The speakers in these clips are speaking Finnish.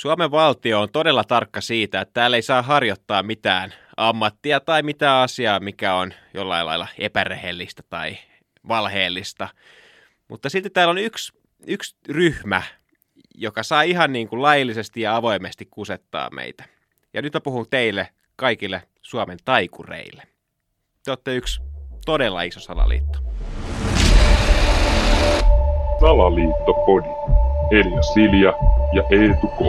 Suomen valtio on todella tarkka siitä, että täällä ei saa harjoittaa mitään ammattia tai mitään asiaa, mikä on jollain lailla epärehellistä tai valheellista. Mutta sitten täällä on yksi, yksi ryhmä, joka saa ihan niin kuin laillisesti ja avoimesti kusettaa meitä. Ja nyt mä puhun teille kaikille Suomen taikureille. Te olette yksi todella iso salaliitto. Salaliittopodi. Elia Silja ja Eetu K.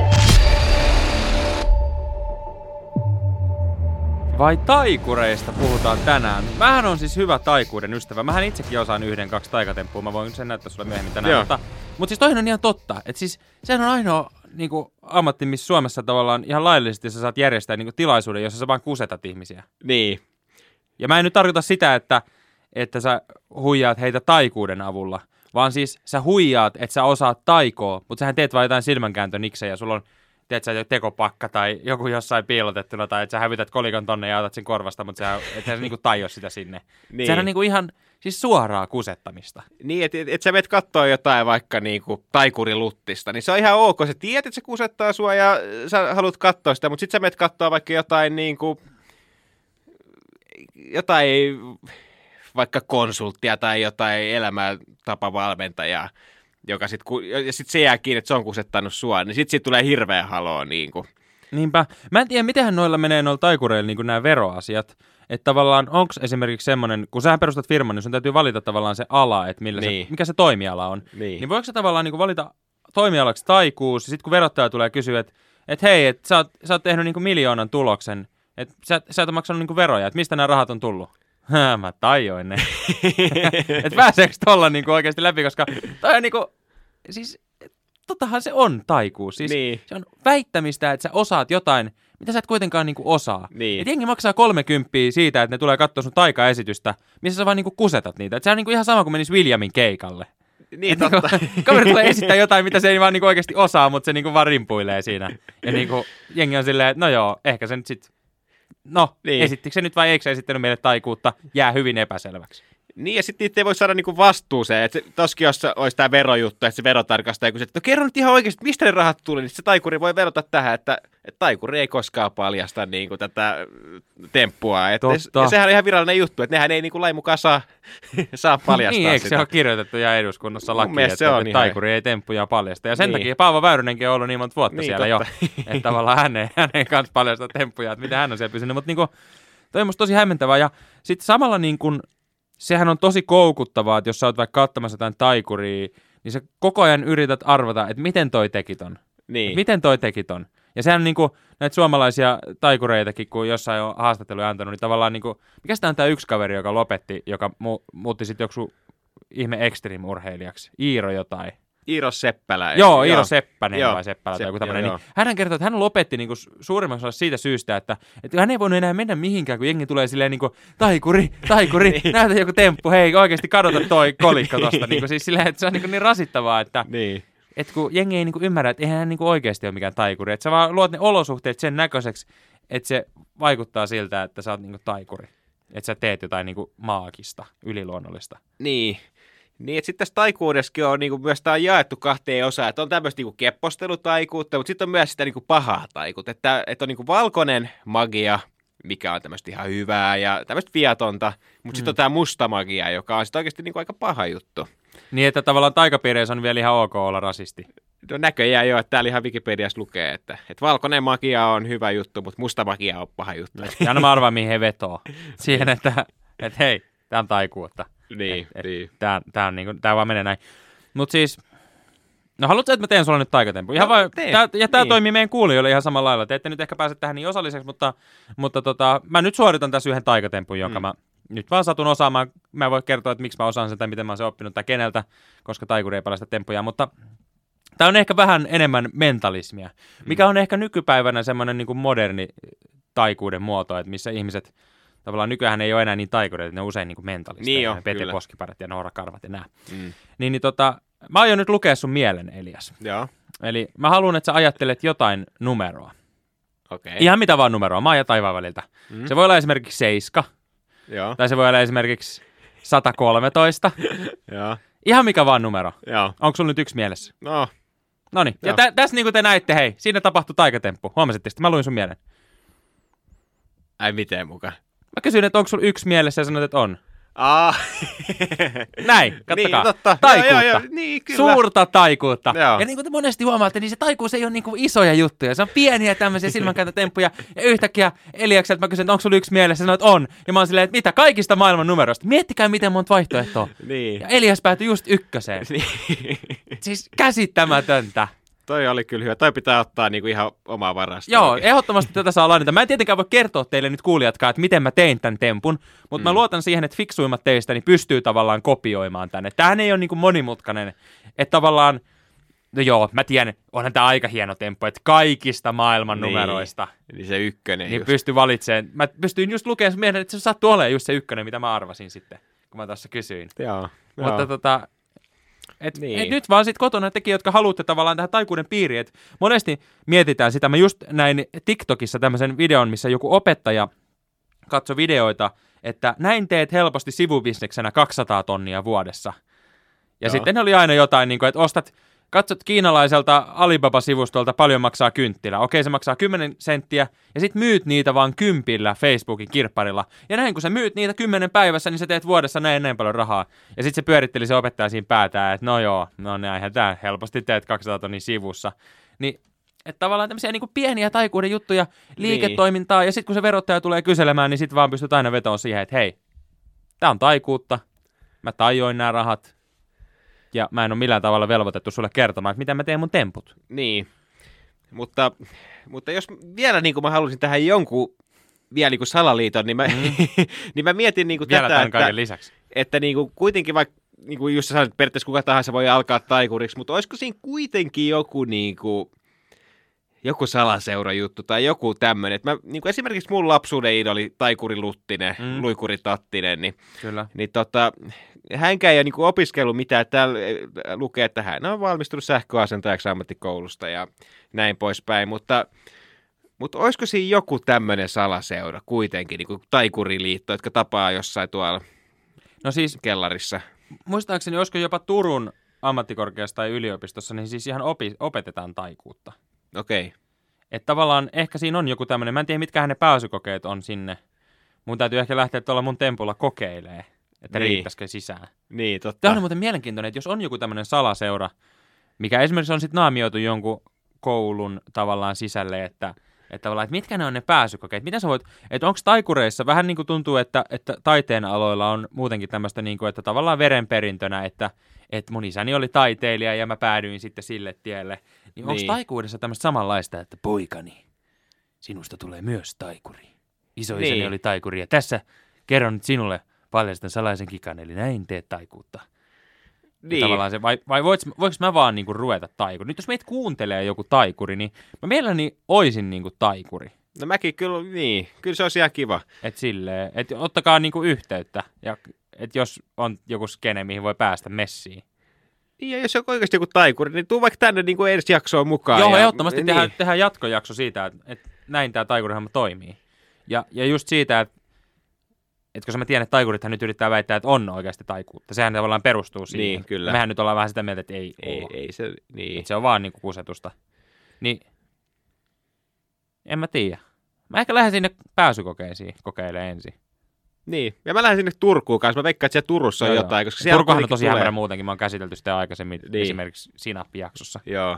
Vai taikureista puhutaan tänään. Mähän on siis hyvä taikuuden ystävä. Mähän itsekin osaan yhden, kaksi taikatemppua. Mä voin sen näyttää sulle myöhemmin tänään. Mutta, mutta siis toinen on ihan totta. Että siis sehän on ainoa niin kuin, ammatti, missä Suomessa tavallaan ihan laillisesti sä saat järjestää niin kuin, tilaisuuden, jossa sä vaan kusetat ihmisiä. Niin, Ja mä en nyt tarkoita sitä, että, että sä huijaat heitä taikuuden avulla, vaan siis sä huijaat, että sä osaat taikoa, mutta sähän teet vain jotain silmänkääntöniksejä ja sulla on teet sä tekopakka tai joku jossain piilotettuna tai että sä hävität kolikon tonne ja otat sen korvasta, mutta sä et sä niinku taio sitä sinne. Niin. Sehän on niinku ihan siis suoraa kusettamista. niin että et, et sä menet katsoa jotain vaikka niinku taikuriluttista, niin se on ihan ok. Sä tiedät, että se kusettaa sua ja sä haluat katsoa sitä, mutta sitten sä menet katsoa vaikka jotain niinku, jotain vaikka konsulttia tai jotain elämäntapavalmentajaa, joka sit, ku- ja sitten se jää kiinni, että se on kusettanut sua, niin sitten siitä tulee hirveä haloo. Niin kuin. Niinpä. Mä en tiedä, mitenhän noilla menee noilla taikureilla niin nämä veroasiat. Että tavallaan onko esimerkiksi semmoinen, kun sä perustat firman, niin sun täytyy valita tavallaan se ala, että millä Niin. se, mikä se toimiala on. Niin. Niin voiko sä tavallaan niin valita toimialaksi taikuus, ja sitten kun verottaja tulee kysyä, että et hei, että sä, oot- sä oot tehnyt niin miljoonan tuloksen, että sä, sä et ole maksanut niin veroja, että mistä nämä rahat on tullut? Mä tajoin ne. että pääseekö tuolla niin oikeasti läpi, koska toi on niin kuin, siis tottahan se on taikuus. Siis Niin. Se on väittämistä, että sä osaat jotain, mitä sä et kuitenkaan niinku osaa. Niin. Et jengi maksaa 30 siitä, että ne tulee katsoa sun taikaesitystä, missä sä vaan niinku kusetat niitä. Et se on niinku ihan sama kuin menis Williamin keikalle. niin, Et totta. niinku, kaveri tulee esittää jotain, mitä se ei vaan niinku oikeasti osaa, mutta se niinku vaan rimpuilee siinä. Ja niinku, jengi on silleen, että no joo, ehkä se nyt sit... No, Niin. esittikö se nyt vai eikö se esittänyt meille taikuutta, jää hyvin epäselväksi. Niin, ja sitten niitä ei voi saada niinku vastuuseen. Että se- toskin jos olisi tämä verojuttu, että se verotarkastaja kysyy, että no kerro nyt ihan oikeasti, mistä ne rahat tuli, niin se taikuri voi verota tähän, että, että taikuri ei koskaan paljasta niinku tätä temppua. Että Totta. ja sehän on ihan virallinen juttu, että nehän ei niinku lain mukaan saa, saa paljastaa niin, eikö sitä. se ole kirjoitettu ja eduskunnassa laki, että, se on että ihan- taikuri ei temppuja paljasta. Ja sen Niin. takia Paavo Väyrynenkin on ollut niin monta vuotta Niin, siellä totta. jo, että tavallaan hänen, hänen kanssa paljastaa temppuja, että miten hän on siellä pysynyt. Mutta niinku, toi on tosi hämmentävää. Ja sitten samalla niin kun, sehän on tosi koukuttavaa, että jos sä oot vaikka katsomassa jotain taikuria, niin sä koko ajan yrität arvata, että miten toi teki ton. Niin. Miten toi teki ton? Ja sehän on niinku, näitä suomalaisia taikureitakin, kun jossain on haastatteluja antanut, niin tavallaan niinku, mikä sitä on tämä yksi kaveri, joka lopetti, joka mu- muutti sitten joku ihme extreme-urheilijaksi. Iiro jotain. Iiro Seppälä. Joo, Iiro Seppänen Joo. vai Seppälä tai joku tämmöinen. joo, Niin hän kertoi, että hän lopetti niinku suurimmaksi osassa siitä syystä, että, että hän ei voinut enää mennä mihinkään, kun jengi tulee silleen niinku, taikuri, taikuri, Niin. näytä joku temppu, hei oikeasti kadota toi kolikko tosta. niinku, siis silleen, että se on niinku niin rasittavaa, että Niin. et kun jengi ei niinku ymmärrä, että eihän hän niinku oikeasti ole mikään taikuri. Että sä vaan luot ne olosuhteet sen näköiseksi, että se vaikuttaa siltä, että sä oot niinku taikuri. Että sä teet jotain niinku maagista, yliluonnollista. Niin. Niin, että sitten tässä taikuudessakin on niinku, myös tää on jaettu kahteen osaan, että on tämmöistä niinku keppostelutaikuutta, mutta sitten on myös sitä niinku pahaa taikuutta, että, että on niinku valkoinen magia, mikä on tämmöistä ihan hyvää ja tämmöistä viatonta, mutta sitten on tämä musta magia, joka on sitten oikeasti niinku aika paha juttu. Niin, että tavallaan taikapiireissä on vielä ihan ok olla rasisti. No näköjään jo, että täällä ihan Wikipediassa lukee, että, että valkoinen magia on hyvä juttu, mutta musta magia on paha juttu. Ja anna mä arvaa, mihin he vetoo. Siihen, että, että hei, tää on taikuutta. Niin, et, niin. Tää, tää, on niinku, tää vaan menee näin. Mut siis, no haluatko, että mä teen sulle nyt taikatempu? Ihan No, vai, tee. tää, ja tää Niin. toimii meidän kuulijoille ihan samalla lailla. Te ette nyt ehkä pääse tähän niin osalliseksi, mutta, mutta tota, mä nyt suoritan tässä yhden taikatempun, jonka Mm. mä nyt vaan satun osaamaan. Mä en voi kertoa, että miksi mä osaan sen tai miten mä oon sen oppinut tai keneltä, koska taikuri ei paljasta temppuja, mutta Tämä on ehkä vähän enemmän mentalismia, mikä on ehkä nykypäivänä semmoinen niin moderni taikuuden muoto, että missä ihmiset, tavallaan nykyään ei ole enää niin taikureita, ne on usein niin kuin mentalisteja, Niin jo, Pete kyllä. Koskiparet ja Noora Karvat ja nämä. Mm. Niin, niin tota, mä aion nyt lukea sun mielen, Elias. Joo, Eli mä haluan, että sä ajattelet jotain numeroa. okei. Ihan mitä vaan numeroa, maa ja taivaan väliltä. Mm. Se voi olla esimerkiksi 7, Joo, tai se voi olla esimerkiksi 113. joo, Ihan mikä vaan numero. joo. Onko sulla nyt yksi mielessä? No, No niin, ja tä, tässä niin kuin te näitte, hei, siinä tapahtui taikatemppu. Huomasitteko, että mä luin sun mielen. Ai miten mukaan? Mä kysyin, että onko sulla yksi mielessä ja sanoit, että on. Aa. Näin, kattokaa. Niin, totta. Taikuutta. Joo, joo, joo. Niin, kyllä. Suurta taikuutta. Joo. Ja niin kuin te monesti huomaatte, niin se taikuus ei ole niin kuin isoja juttuja. Se on pieniä tämmöisiä silmänkääntötemppuja. Ja yhtäkkiä Eliakselta mä kysyn, että onko sulla yksi mielessä? Sanoit, on. Ja mä oon silleen, että mitä, kaikista maailman numeroista. Miettikää, miten monta vaihtoehtoa. Niin. Ja Elias päätyi just ykköseen. niin. Siis käsittämätöntä. Toi oli kyllä hyvä. Toi pitää ottaa niinku ihan omaa varastoa. Joo, ehdottomasti tätä saa lainata. Mä en tietenkään voi kertoa teille nyt kuulijatkaan, että miten mä tein tämän tempun, mutta mm. mä luotan siihen, että fiksuimmat teistä niin pystyy tavallaan kopioimaan tänne. Tämähän ei ole niin kuin monimutkainen, että tavallaan, no joo, mä tiedän, onhan tämä aika hieno temppu, että kaikista maailman Niin. numeroista Niin se ykkönen niin just. pystyy valitsemaan. Mä pystyin just lukemaan että se sattuu olemaan just se ykkönen, mitä mä arvasin sitten, kun mä tuossa kysyin. Joo. Mutta Joo. tota, et, Niin. et nyt vaan sit kotona teki, jotka haluatte tavallaan tähän taikuuden piiriin. Et monesti mietitään sitä. Mä just näin TikTokissa tämmöisen videon, missä joku opettaja katsoi videoita, että näin teet helposti sivubisneksenä 200 tonnia vuodessa. Ja Joo. sitten oli aina jotain, niin kuin, että ostat, katsot kiinalaiselta Alibaba-sivustolta paljon maksaa kynttilä. Okei, se maksaa 10 senttiä, ja sitten myyt niitä vaan kympillä Facebookin kirpparilla. Ja näin, kun sä myyt niitä 10 päivässä, niin sä teet vuodessa näin näin paljon rahaa. Ja sitten se pyöritteli se opettaja siinä päätään, että no joo, no näinhän tää helposti teet 200 tonnia sivussa. Niin että tavallaan tämmöisiä niin pieniä taikuuden juttuja, liiketoimintaa, ja sitten kun se verottaja tulee kyselemään, niin sitten vaan pystyt aina vetoon siihen, että hei, tää on taikuutta, mä tajoin nämä rahat, ja mä en ole millään tavalla velvoitettu sulle kertomaan, että miten mä teen mun temput. Niin. Mutta, mutta jos vielä niin kuin mä halusin tähän jonkun vielä niin kuin salaliiton, niin mä, mm. niin mä mietin niin kuin Vielä tätä, tämän että, lisäksi. että niin kuin kuitenkin vaikka, niin kuin just sanoit, että periaatteessa kuka tahansa voi alkaa taikuriksi, mutta olisiko siinä kuitenkin joku niin kuin, joku salaseurajuttu tai joku tämmöinen. Mä, niin kuin esimerkiksi mun lapsuuden idoli Taikuri Luttinen, Mm. Luikuri Tattinen, niin Kyllä. niin tota, hänkään ei ole niinku opiskellut mitään. Täällä eh, lukee, että hän on valmistunut sähköasentajaksi ammattikoulusta ja näin poispäin, mutta, mutta olisiko siinä joku tämmöinen salaseura kuitenkin, niin kuin taikuriliitto, jotka tapaa jossain tuolla No siis, kellarissa? muistaakseni, olisiko jopa Turun ammattikorkeassa tai yliopistossa, niin siis ihan opi, opetetaan taikuutta. Okei, okay. Että tavallaan ehkä siinä on joku tämmöinen, mä en tiedä mitkä ne pääsykokeet on sinne. Mun täytyy ehkä lähteä tuolla mun tempulla kokeilee, että Niin. riittäisikö sisään. niin totta. Tämä on muuten mielenkiintoinen, että jos on joku tämmöinen salaseura, mikä esimerkiksi on sitten naamioitu jonkun koulun tavallaan sisälle, että, että, tavallaan, että mitkä ne on ne pääsykokeet, mitä sä voit, että onko taikureissa, vähän niin kuin tuntuu, että, että taiteen aloilla on muutenkin tämmöistä, niin kuin, että tavallaan verenperintönä, että, että mun isäni oli taiteilija ja mä päädyin sitten sille tielle, niin onko Niin. taikuudessa tämmöistä samanlaista, että poikani, sinusta tulee myös taikuri. Isoisäni Niin. oli taikuri ja tässä kerron nyt sinulle paljastan salaisen kikan, eli näin teet taikuutta. Niin. Tavallaan se, vai, vai voiko, voiko mä vaan niinku ruveta taikuri? Nyt jos meitä kuuntelee joku taikuri, niin mä mielelläni oisin niinku taikuri. No mäkin kyllä, niin, kyllä se olisi ihan kiva. Et silleen, et ottakaa niinku yhteyttä, ja et jos on joku skene, mihin voi päästä messiin. Niin, ja jos on oikeasti joku taikuri, niin tuu vaikka tänne niin kuin ensi jaksoon mukaan. Joo, ja, ehdottomasti niin. tehdään, tehdään jatkojakso siitä, että, että näin tämä taikurihamma toimii. Ja, ja just siitä, että, että koska mä tiedän, että taikurithan nyt yrittää väittää, että on oikeasti taikuutta. Sehän tavallaan perustuu siihen. Niin, kyllä. Mehän nyt ollaan vähän sitä mieltä, että ei, Ei, ei se, niin. Että se on vaan niinku kusetusta. Niin, en mä tiedä. Mä ehkä lähden sinne pääsykokeisiin kokeilemaan ensin. Niin, ja mä lähden sinne Turkuun kanssa. Mä veikkaan, että siellä Turussa on Joo, jotain, koska siellä Turkuhan on tosi hämärä muutenkin. Mä oon käsitelty sitä aikaisemmin Niin. esimerkiksi Sinappi-jaksossa. Joo.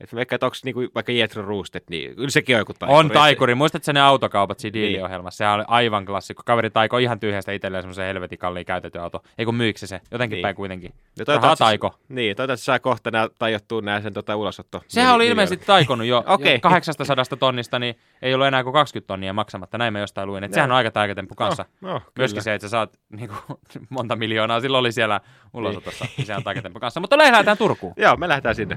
Et mä että onko niinku vaikka Jetro Roostet, niin kyllä sekin on joku taikuri. On taikuri. Muistatko ne autokaupat siinä Niin. diiliohjelmassa? Sehän oli aivan klassikko. Kaveri taiko ihan tyhjästä itselleen semmoisen helvetin kalliin käytetty auto. Ei kun myykö se? Jotenkin Niin. päin kuitenkin. Ja Rahaa taiko. Niin, toivottavasti saa kohta nää tajottua nää sen tota ulosotto. Sehän oli ilmeisesti taikonut jo, Okei. jo 800 tonnista, niin ei ollut enää kuin 20 tonnia maksamatta. Näin mä jostain luin. Että sehän on aika taikatemppu kanssa. No, no, Myöskin kyllä. se, että sä saat niin kuin, monta miljoonaa silloin oli siellä ulosotossa. Niin. Se on taikatemppu kanssa. Mutta lähdetään Turkuun. Joo, me lähdetään sinne.